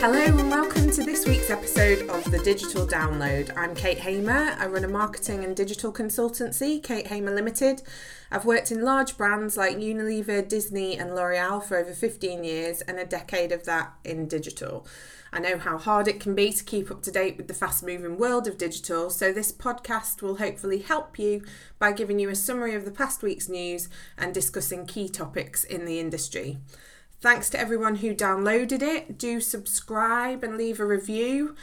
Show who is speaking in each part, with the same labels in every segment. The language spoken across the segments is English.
Speaker 1: Hello welcome to this week's episode of The Digital Download. I'm Kate Hamer. I run a marketing and digital consultancy, Kate Hamer Limited. I've worked in large brands like Unilever, Disney, and L'Oreal for over 15 years and a decade of that in digital. I know how hard it can be to keep up to date with the fast moving world of digital, so this podcast will hopefully help you by giving you a summary of the past week's news and discussing key topics in the industry. Thanks to everyone who downloaded it. Do subscribe and leave a review.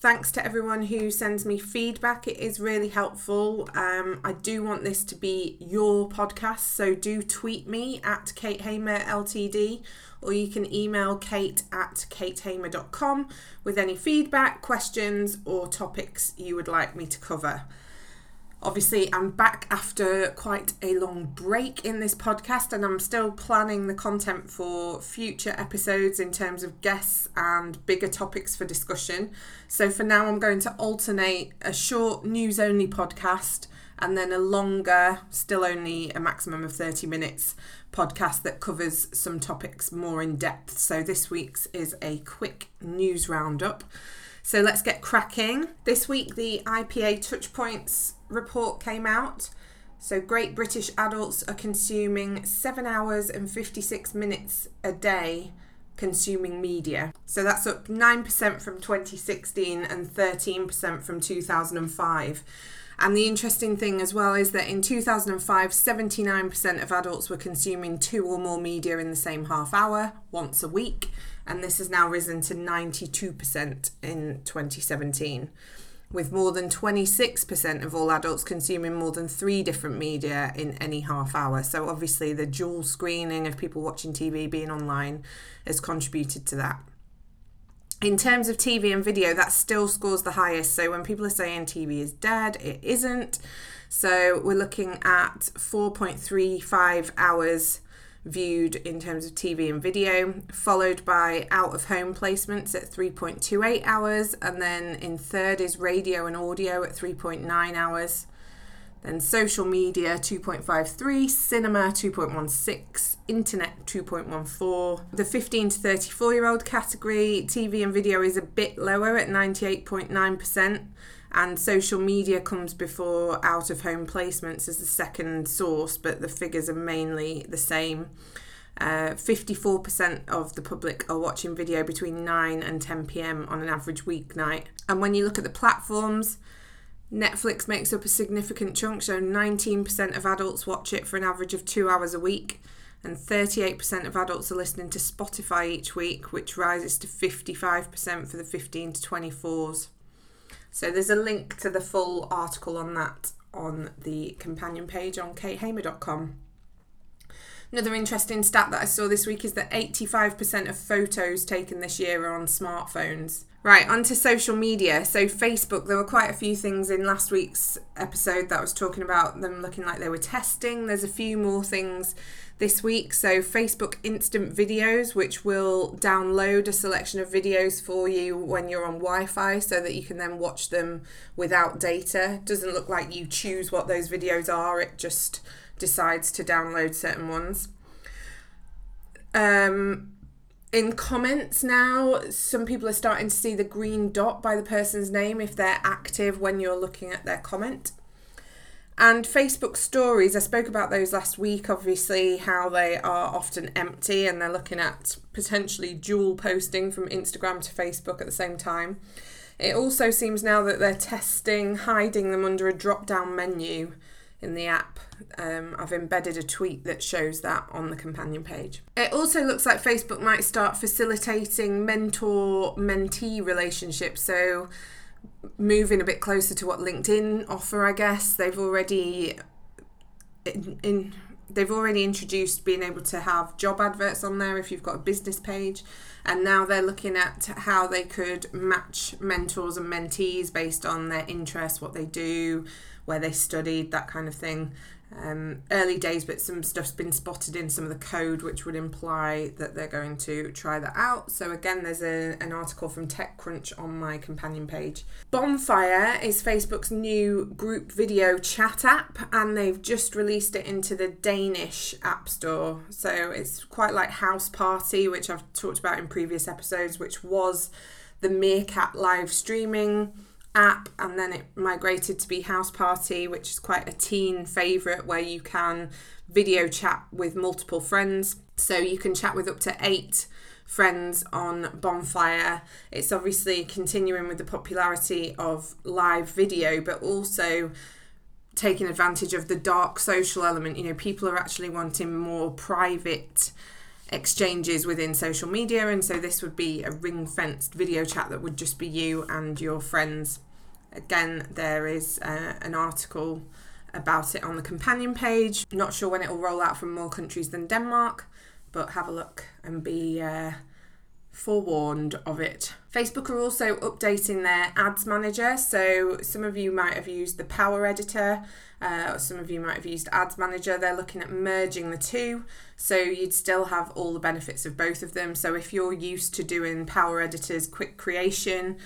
Speaker 1: Thanks to everyone who sends me feedback. It is really helpful. Um, I do want this to be your podcast, so do tweet me at Kate Hamer Ltd or you can email kate at katehamer.com with any feedback, questions, or topics you would like me to cover. Obviously, I'm back after quite a long break in this podcast, and I'm still planning the content for future episodes in terms of guests and bigger topics for discussion. So, for now, I'm going to alternate a short news only podcast and then a longer, still only a maximum of 30 minutes podcast that covers some topics more in depth. So, this week's is a quick news roundup. So let's get cracking. This week, the IPA Touchpoints report came out. So, Great British adults are consuming 7 hours and 56 minutes a day consuming media. So, that's up 9% from 2016 and 13% from 2005. And the interesting thing as well is that in 2005, 79% of adults were consuming two or more media in the same half hour once a week and this has now risen to 92% in 2017 with more than 26% of all adults consuming more than three different media in any half hour. So, obviously, the dual screening of people watching TV being online has contributed to that. In terms of TV and video, that still scores the highest. So, when people are saying TV is dead, it isn't. So, we're looking at 4.35 hours viewed in terms of TV and video, followed by out of home placements at 3.28 hours, and then in third is radio and audio at 3.9 hours. Then social media 2.53, cinema 2.16, internet 2.14. The 15 to 34 year old category, TV and video is a bit lower at 98.9% and social media comes before out of home placements as the second source, but the figures are mainly the same. Uh, 54% of the public are watching video between 9 and 10 pm on an average weeknight. And when you look at the platforms, Netflix makes up a significant chunk, so 19% of adults watch it for an average of two hours a week, and 38% of adults are listening to Spotify each week, which rises to 55% for the 15 to 24s. So there's a link to the full article on that on the companion page on katehamer.com. Another interesting stat that I saw this week is that 85% of photos taken this year are on smartphones. Right, onto social media. So, Facebook, there were quite a few things in last week's episode that was talking about them looking like they were testing. There's a few more things this week. So, Facebook Instant Videos, which will download a selection of videos for you when you're on Wi Fi so that you can then watch them without data. Doesn't look like you choose what those videos are, it just decides to download certain ones. Um, in comments now, some people are starting to see the green dot by the person's name if they're active when you're looking at their comment. And Facebook stories, I spoke about those last week, obviously, how they are often empty and they're looking at potentially dual posting from Instagram to Facebook at the same time. It also seems now that they're testing hiding them under a drop down menu in the app. Um, I've embedded a tweet that shows that on the companion page. It also looks like Facebook might start facilitating mentor mentee relationships. So, moving a bit closer to what LinkedIn offer, I guess. They've already in, in they've already introduced being able to have job adverts on there if you've got a business page and now they're looking at how they could match mentors and mentees based on their interests what they do where they studied, that kind of thing um, early days, but some stuff's been spotted in some of the code, which would imply that they're going to try that out. So, again, there's a, an article from TechCrunch on my companion page. Bonfire is Facebook's new group video chat app, and they've just released it into the Danish App Store. So, it's quite like Houseparty, which I've talked about in previous episodes, which was the Meerkat live streaming app and then it migrated to be Houseparty, which is quite a teen favourite where you can video chat with multiple friends. So you can chat with up to eight friends on Bonfire. It's obviously continuing with the popularity of live video, but also taking advantage of the dark social element. You know, people are actually wanting more private exchanges within social media, and so this would be a ring fenced video chat that would just be you and your friends. Again, there is uh, an article about it on the companion page. Not sure when it will roll out from more countries than Denmark, but have a look and be uh, forewarned of it. Facebook are also updating their ads manager. So, some of you might have used the Power Editor, uh, some of you might have used Ads Manager. They're looking at merging the two. So, you'd still have all the benefits of both of them. So, if you're used to doing Power Editor's quick creation,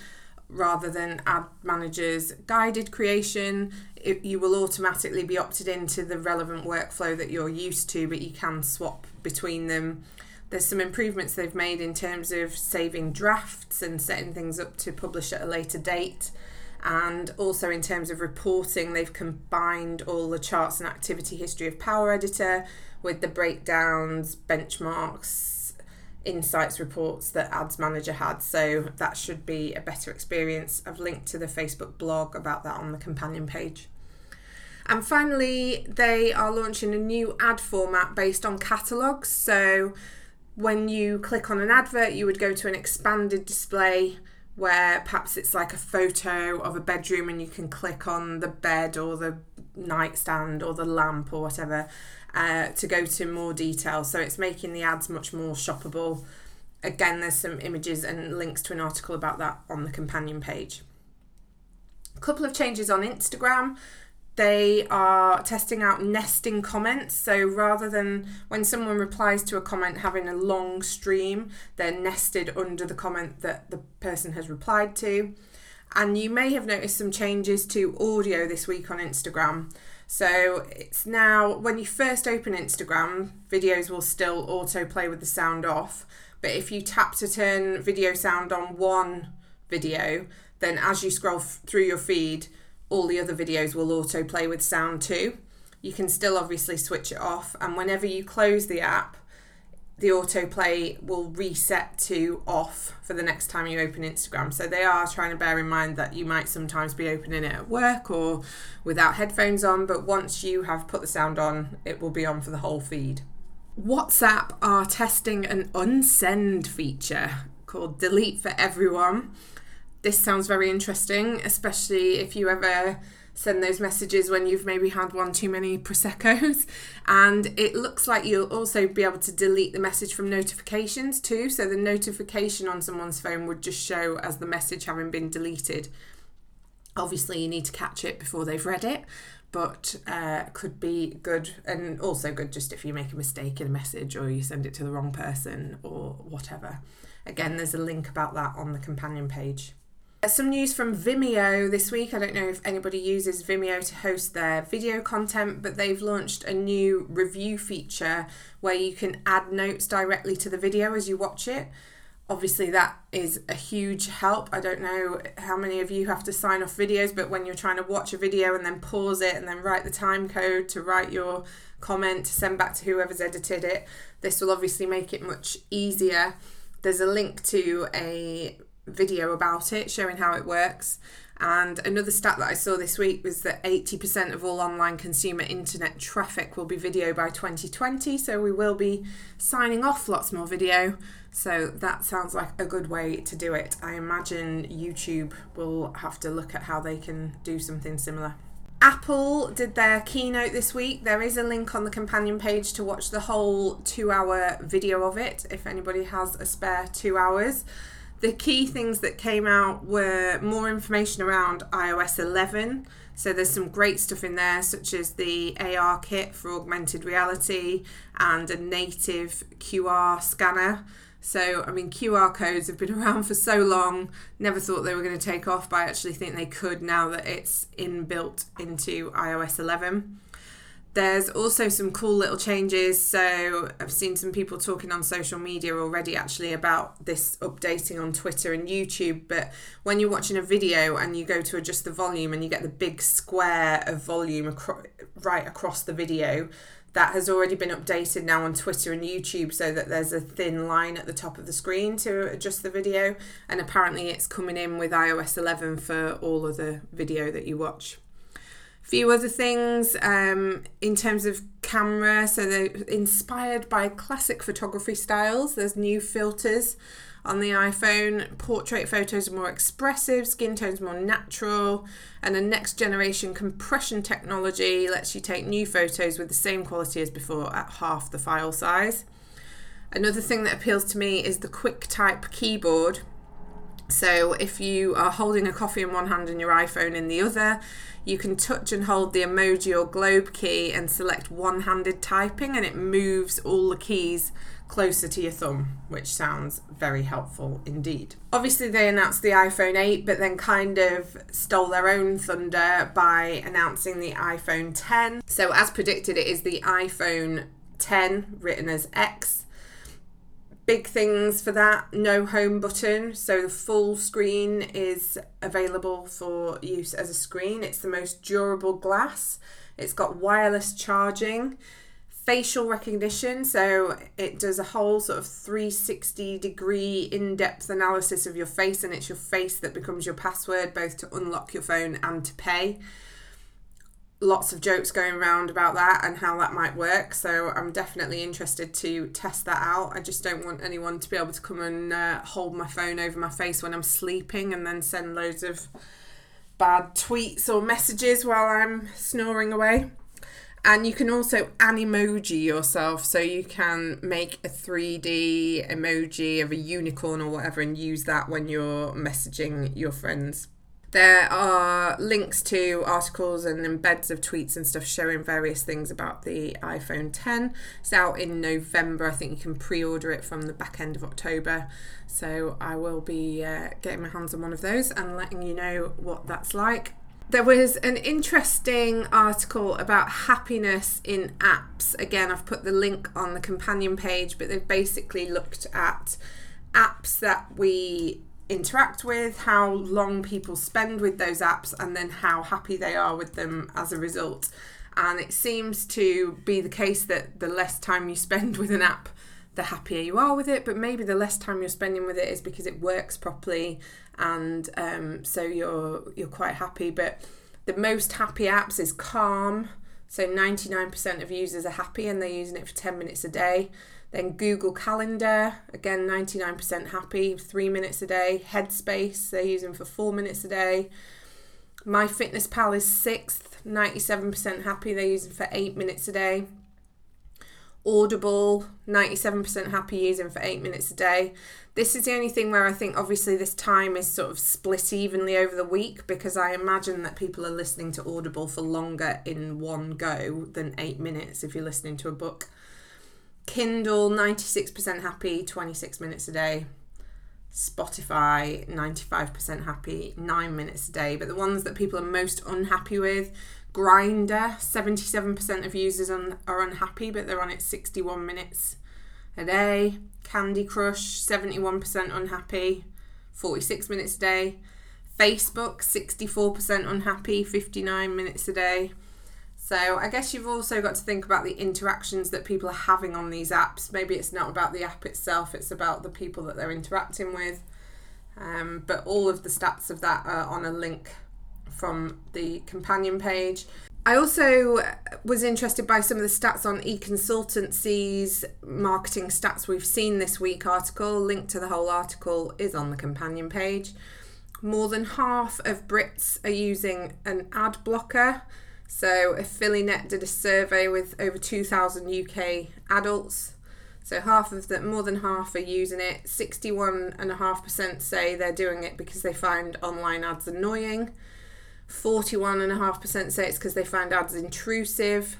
Speaker 1: rather than ad managers guided creation it, you will automatically be opted into the relevant workflow that you're used to but you can swap between them there's some improvements they've made in terms of saving drafts and setting things up to publish at a later date. And also in terms of reporting they've combined all the charts and activity history of power editor with the breakdowns benchmarks insights reports that ads manager had. So that should be a better experience. I've linked to the facebook blog about that on the companion page. And finally they are launching a new ad format based on catalogs. So when you click on an advert you would go to an expanded display where perhaps it's like a photo of a bedroom and you can click on the bed or the nightstand or the lamp or whatever uh, to go to more detail. So it's making the ads much more shoppable. Again, there's some images and links to an article about that on the companion page. A couple of changes on Instagram. They are testing out nesting comments. So rather than when someone replies to a comment having a long stream, they're nested under the comment that the person has replied to. And you may have noticed some changes to audio this week on Instagram. So it's now when you first open Instagram, videos will still autoplay with the sound off. But if you tap to turn video sound on one video, then as you scroll f- through your feed, all the other videos will autoplay with sound too. You can still obviously switch it off, and whenever you close the app, the autoplay will reset to off for the next time you open Instagram. So they are trying to bear in mind that you might sometimes be opening it at work or without headphones on, but once you have put the sound on, it will be on for the whole feed. WhatsApp are testing an unsend feature called Delete for Everyone. This sounds very interesting, especially if you ever send those messages when you've maybe had one too many Prosecco's. And it looks like you'll also be able to delete the message from notifications too. So the notification on someone's phone would just show as the message having been deleted. Obviously, you need to catch it before they've read it, but uh, could be good and also good just if you make a mistake in a message or you send it to the wrong person or whatever. Again, there's a link about that on the companion page. Some news from Vimeo this week. I don't know if anybody uses Vimeo to host their video content, but they've launched a new review feature where you can add notes directly to the video as you watch it. Obviously, that is a huge help. I don't know how many of you have to sign off videos, but when you're trying to watch a video and then pause it and then write the time code to write your comment to send back to whoever's edited it, this will obviously make it much easier. There's a link to a video about it showing how it works. And another stat that I saw this week was that 80% of all online consumer internet traffic will be video by 2020. So we will be signing off lots more video. So that sounds like a good way to do it. I imagine YouTube will have to look at how they can do something similar. Apple did their keynote this week. There is a link on the companion page to watch the whole two hour video of it if anybody has a spare two hours the key things that came out were more information around iOS 11. So there's some great stuff in there, such as the ARKit for augmented reality and a native QR scanner. So, I mean, QR codes have been around for so long, never thought they were going to take off, but I actually think they could now that it's inbuilt into iOS 11. There's also some cool little changes. So I've seen some people talking on social media already actually about this updating on Twitter and YouTube. But when you're watching a video and you go to adjust the volume and you get the big square of volume acro- right across the video, that has already been updated now on Twitter and YouTube so that there's a thin line at the top of the screen to adjust the video. And apparently it's coming in with iOS 11 for all other video that you watch few other things um, in terms of camera. So they're inspired by classic photography styles. There's new filters on the iPhone. Portrait photos are more expressive, skin tones more natural, and a next generation compression technology lets you take new photos with the same quality as before at half the file size. Another thing that appeals to me is the QuickType keyboard. So if you are holding a coffee in one hand and your iPhone in the other, you can touch and hold the emoji or globe key and select one handed typing, and it moves all the keys closer to your thumb, which sounds very helpful indeed. Obviously, they announced the iPhone 8, but then kind of stole their own thunder by announcing the iPhone 10. So, as predicted, it is the iPhone 10 written as X big things for that no home button. So the full screen is available for use as a screen. It's the most durable glass. It's got wireless charging facial recognition so it does a whole sort of 360 degree in-depth analysis of your face and it's your face that becomes your password both to unlock your phone and to pay lots of jokes going around about that and how that might work. So I'm definitely interested to test that out. I just don't want anyone to be able to come and uh, hold my phone over my face when I'm sleeping and then send loads of bad tweets or messages while I'm snoring away. And you can also animoji yourself, so you can make a 3D emoji of a unicorn or whatever and use that when you're messaging your friends. There are links to articles and embeds of tweets and stuff showing various things about the iPhone 10. It's out in November. I think you can pre order it from the back end of October. So I will be uh, getting my hands on one of those and letting you know what that's like. There was an interesting article about happiness in apps. Again, I've put the link on the companion page, but they've basically looked at apps that we interact with, how long people spend with those apps, and then how happy they are with them as a result. And it seems to be the case that the less time you spend with an app, the happier you are with it. But maybe the less time you're spending with it is because it works properly, and um, so you're you're quite happy. But the most happy apps is Calm. So 99% of users are happy and they're using it for 10 minutes a day. Then Google Calendar, again 99% happy, three minutes a day. Headspace, they're using for four minutes a day. MyFitnessPal is sixth, 97% happy, they're using for eight minutes a day. Audible, 97% happy using for eight minutes a day. This is the only thing where I think obviously this time is sort of split evenly over the week because I imagine that people are listening to Audible for longer in one go than eight minutes if you're listening to a book. Kindle, 96% happy, 26 minutes a day. Spotify, 95% happy, 9 minutes a day. But the ones that people are most unhappy with, Grindr, 77% of users are unhappy, but they're on it 61 minutes a day. Candy Crush, 71% unhappy, 46 minutes a day. Facebook, 64% unhappy, 59 minutes a day. So I guess you've also got to think about the interactions that people are having on these apps. Maybe it's not about the app itself, it's about the people that they're interacting with. Um, but all of the stats of that are on a link from the companion page. I also was interested by some of the stats on Econsultancy's marketing stats we've seen this week article. Link to the whole article is on the companion page. More than half of Brits are using an ad blocker so, a Affiliate did a survey with over 2,000 UK adults. So, half of them, more than half, are using it. 61.5% say they're doing it because they find online ads annoying. 41.5% say it's because they find ads intrusive,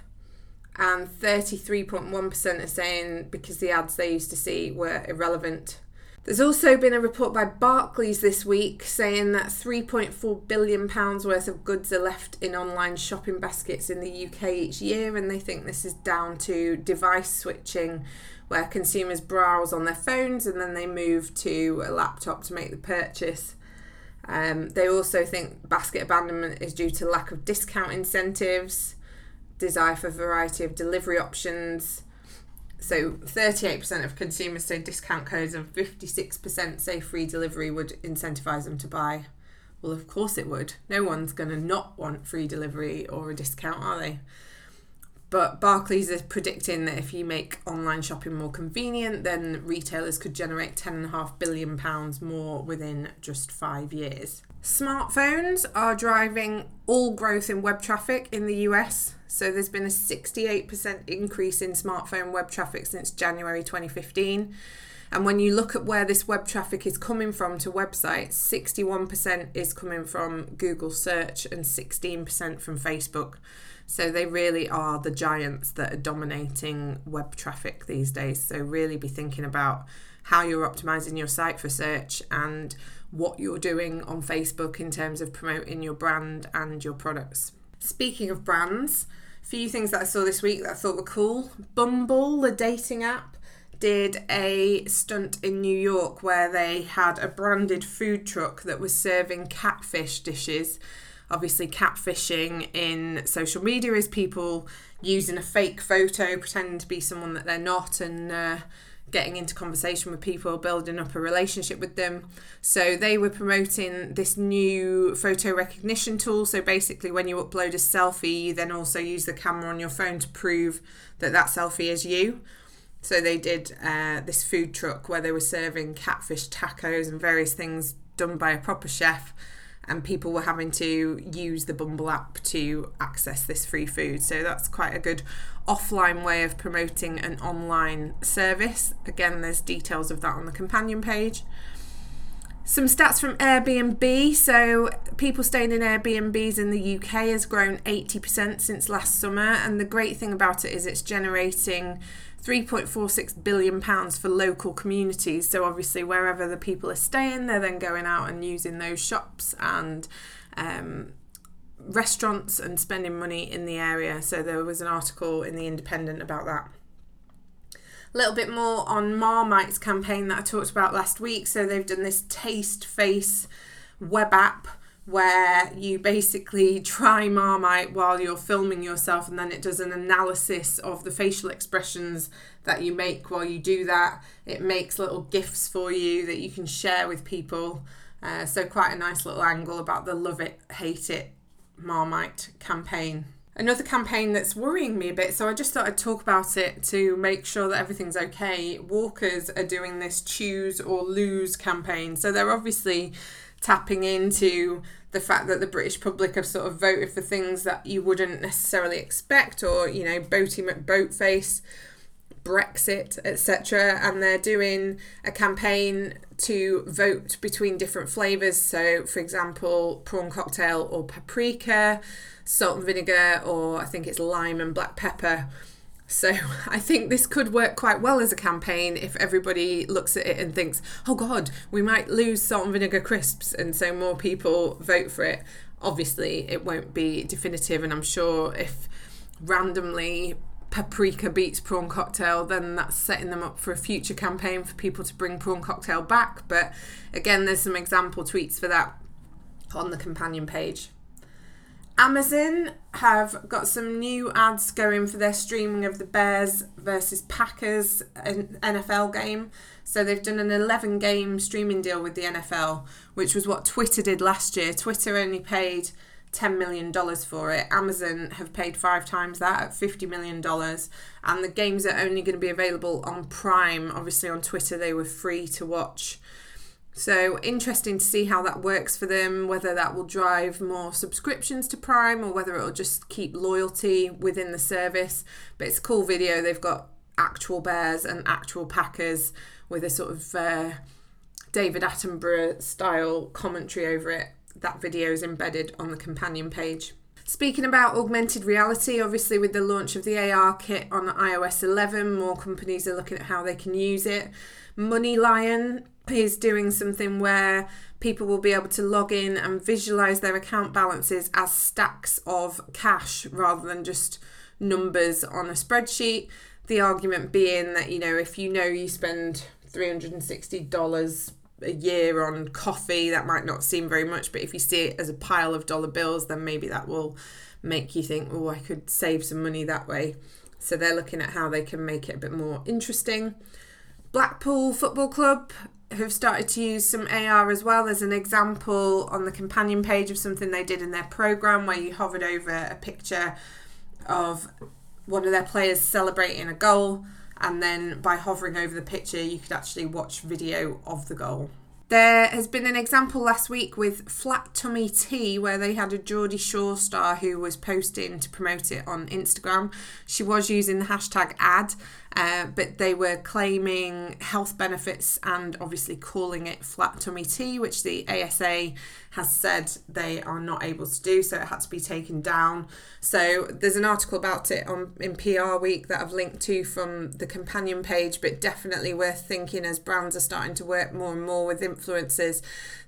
Speaker 1: and 33.1% are saying because the ads they used to see were irrelevant. There's also been a report by Barclays this week saying that 3.4 billion pounds worth of goods are left in online shopping baskets in the UK each year and they think this is down to device switching where consumers browse on their phones and then they move to a laptop to make the purchase. Um, they also think basket abandonment is due to lack of discount incentives, desire for variety of delivery options. So 38% of consumers say discount codes and 56% say free delivery would incentivise them to buy. Well, of course it would. No one's going to not want free delivery or a discount, are they? But Barclays is predicting that if you make online shopping more convenient, then retailers could generate £10.5 billion more within just five years. Smartphones are driving all growth in web traffic in the US. So there's been a 68% increase in smartphone web traffic since January 2015. And when you look at where this web traffic is coming from to websites, 61% is coming from Google search and 16% from Facebook. So they really are the giants that are dominating web traffic these days. So really be thinking about how you're optimizing your site for search and what you're doing on Facebook in terms of promoting your brand and your products. Speaking of brands, a few things that I saw this week that I thought were cool. Bumble, the dating app, did a stunt in New York where they had a branded food truck that was serving catfish dishes. Obviously, catfishing in social media is people using a fake photo, pretending to be someone that they're not, and uh, getting into conversation with people, building up a relationship with them. So they were promoting this new photo recognition tool. So basically, when you upload a selfie, you then also use the camera on your phone to prove that that selfie is you. So they did uh, this food truck where they were serving catfish tacos and various things done by a proper chef. And people were having to use the Bumble app to access this free food. So that's quite a good offline way of promoting an online service. Again, there's details of that on the companion page. Some stats from Airbnb. So, people staying in Airbnbs in the UK has grown 80% since last summer. And the great thing about it is it's generating 3.46 billion pounds for local communities. So obviously, wherever the people are staying, they're then going out and using those shops and um, restaurants and spending money in the area. So there was an article in the Independent about that. A little bit more on Marmite's campaign that I talked about last week. So they've done this Taste Face web app where you basically try Marmite while you're filming yourself, and then it does an analysis of the facial expressions that you make while you do that. It makes little gifts for you that you can share with people. Uh, so, quite a nice little angle about the love it, hate it Marmite campaign. Another campaign that's worrying me a bit, so I just thought I'd talk about it to make sure that everything's okay. Walkers are doing this choose or lose campaign. So they're obviously tapping into the fact that the British public have sort of voted for things that you wouldn't necessarily expect, or you know, Boaty McBoatface, Brexit, etc. And they're doing a campaign to vote between different flavours. So, for example, prawn cocktail or paprika, salt and vinegar, or I think it's lime and black pepper. So I think this could work quite well as a campaign if everybody looks at it and thinks, oh God, we might lose salt and vinegar crisps, and so more people vote for it. Obviously, it won't be definitive, and I'm sure if randomly paprika beats prawn cocktail, then that's setting them up for a future campaign for people to bring prawn cocktail back. But again, there's some example tweets for that on the companion page. Amazon have got some new ads going for their streaming of the Bears versus Packers NFL game. So they've done an 11 game streaming deal with the NFL, which was what Twitter did last year. Twitter only paid $10 million for it. Amazon have paid five times that at $50 million. And the games are only going to be available on Prime. Obviously, on Twitter, they were free to watch so interesting to see how that works for them, whether that will drive more subscriptions to Prime or whether it'll just keep loyalty within the service. But it's a cool video. They've got actual bears and actual packers with a sort of uh, David Attenborough style commentary over it. that video is embedded on the companion page. Speaking about augmented reality, obviously, with the launch of the ARKit on iOS 11, more companies are looking at how they can use it. MoneyLion is doing something where people will be able to log in and visualize their account balances as stacks of cash rather than just numbers on a spreadsheet. The argument being that, you know, if you know you spend $360 a year on coffee, that might not seem very much, but if you see it as a pile of dollar bills, then maybe that will make you think, oh, I could save some money that way. So they're looking at how they can make it a bit more interesting. Blackpool Football Club have started to use some AR as well. There's an example on the companion page of something they did in their program where you hovered over a picture of one of their players celebrating a goal and then by hovering over the picture, you could actually watch video of the goal. There has been an example last week with Flat Tummy Tea where they had a Geordie Shore star who was posting to promote it on Instagram. She was using the hashtag ad uh, but they were claiming health benefits and obviously calling it flat tummy tea, which the ASA has said they are not able to do, so it had to be taken down. So there's an article about it on in PR Week that I've linked to from the companion page, but definitely worth thinking as brands are starting to work more and more with influencers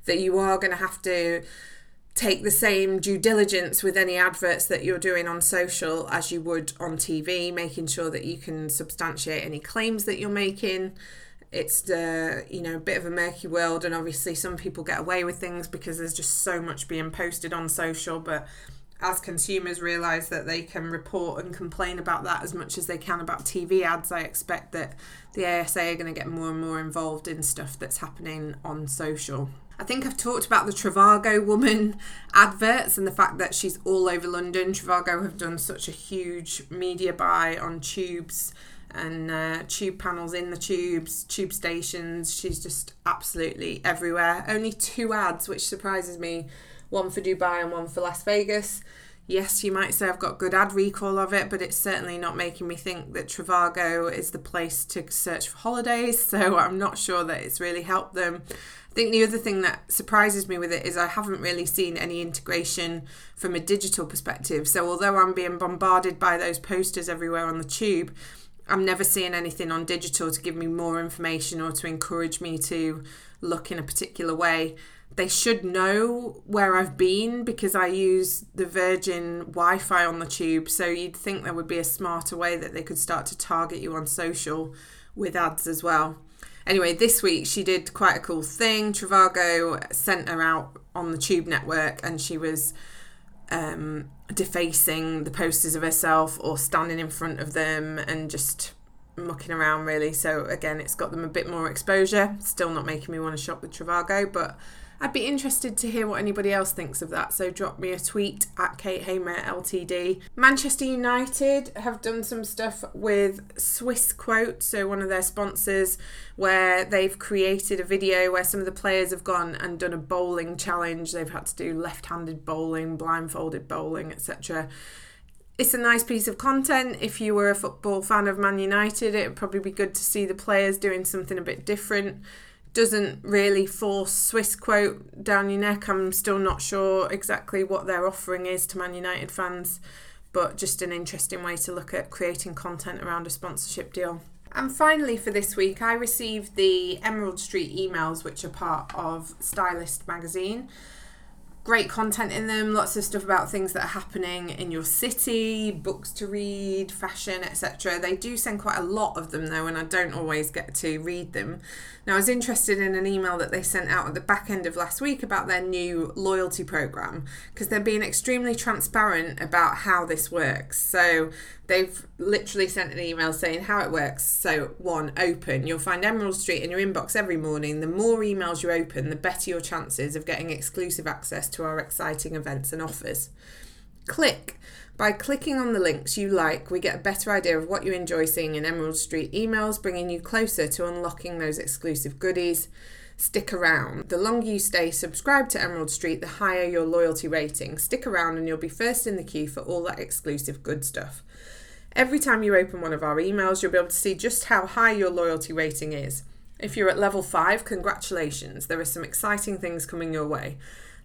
Speaker 1: that you are going to have to take the same due diligence with any adverts that you're doing on social as you would on TV, making sure that you can substantiate any claims that you're making. It's the you know a bit of a murky world, and obviously some people get away with things because there's just so much being posted on social. But as consumers realise that they can report and complain about that as much as they can about TV ads, I expect that the ASA are going to get more and more involved in stuff that's happening on social. I think I've talked about the Trivago woman adverts and the fact that she's all over London. Trivago have done such a huge media buy on tubes and uh, tube panels in the tubes, tube stations. She's just absolutely everywhere. Only two ads, which surprises me one for Dubai and one for Las Vegas. Yes, you might say I've got good ad recall of it, but it's certainly not making me think that Trivago is the place to search for holidays. So I'm not sure that it's really helped them. I think the other thing that surprises me with it is I haven't really seen any integration from a digital perspective. So although I'm being bombarded by those posters everywhere on the tube, I'm never seeing anything on digital to give me more information or to encourage me to look in a particular way. They should know where I've been because I use the Virgin Wi Fi on the tube. So you'd think there would be a smarter way that they could start to target you on social with ads as well. Anyway, this week she did quite a cool thing. Trivago sent her out on the Tube network and she was um, defacing the posters of herself or standing in front of them and just mucking around really. So again, it's got them a bit more exposure. Still not making me want to shop with Trivago, but I'd be interested to hear what anybody else thinks of that, so drop me a tweet at Kate Hamer LTD. Manchester United have done some stuff with Swissquote, so one of their sponsors, where they've created a video where some of the players have gone and done a bowling challenge. They've had to do left handed bowling, blindfolded bowling, etc it's a nice piece of content. If you were a football fan of Man United, it would probably be good to see the players doing something a bit different doesn't really force Swissquote down your neck. I'm still not sure exactly what their offering is to Man United fans, but just an interesting way to look at creating content around a sponsorship deal. And finally, for this week, I received the Emerald Street emails, which are part of Stylist magazine great content in them lots of stuff about things that are happening in your city books to read fashion etc they do send quite a lot of them though and i don't always get to read them now i was interested in an email that they sent out at the back end of last week about their new loyalty program because they're being extremely transparent about how this works so they've literally sent an email saying how it works. So, one, open. You'll find Emerald Street in your inbox every morning. The more emails you open, the better your chances of getting exclusive access to our exciting events and offers. Click. By clicking on the links you like, we get a better idea of what you enjoy seeing in Emerald Street emails, bringing you closer to unlocking those exclusive goodies. Stick around. The longer you stay subscribed to Emerald Street, the higher your loyalty rating. Stick around and you'll be first in the queue for all that exclusive good stuff. Every time you open one of our emails, you'll be able to see just how high your loyalty rating is. If you're at level 5, congratulations, there are some exciting things coming your way.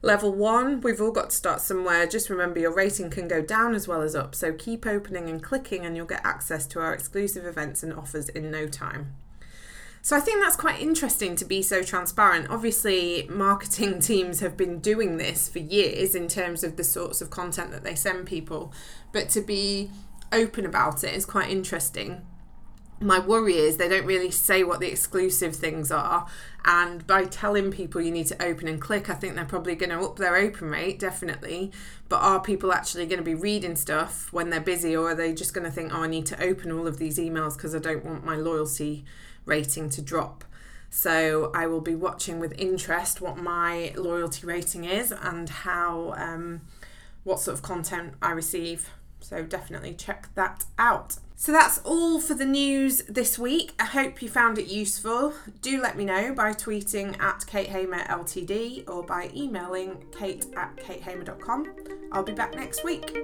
Speaker 1: Level one, we've all got to start somewhere. Just remember your rating can go down as well as up, so keep opening and clicking, and you'll get access to our exclusive events and offers in no time. So I think that's quite interesting to be so transparent. Obviously, marketing teams have been doing this for years in terms of the sorts of content that they send people, but to be open about it is quite interesting my worry is they don't really say what the exclusive things are and by telling people you need to open and click i think they're probably going to up their open rate definitely. But are people actually going to be reading stuff when they're busy or are they just going to think oh i need to open all of these emails because i don't want my loyalty rating to drop? So i will be watching with interest what my loyalty rating is and how um, what sort of content i receive. So definitely check that out so that's all for the news this week. I hope you found it useful. Do let me know by tweeting at Kate Hamer Ltd or by emailing kate at katehamer.com. I'll be back next week.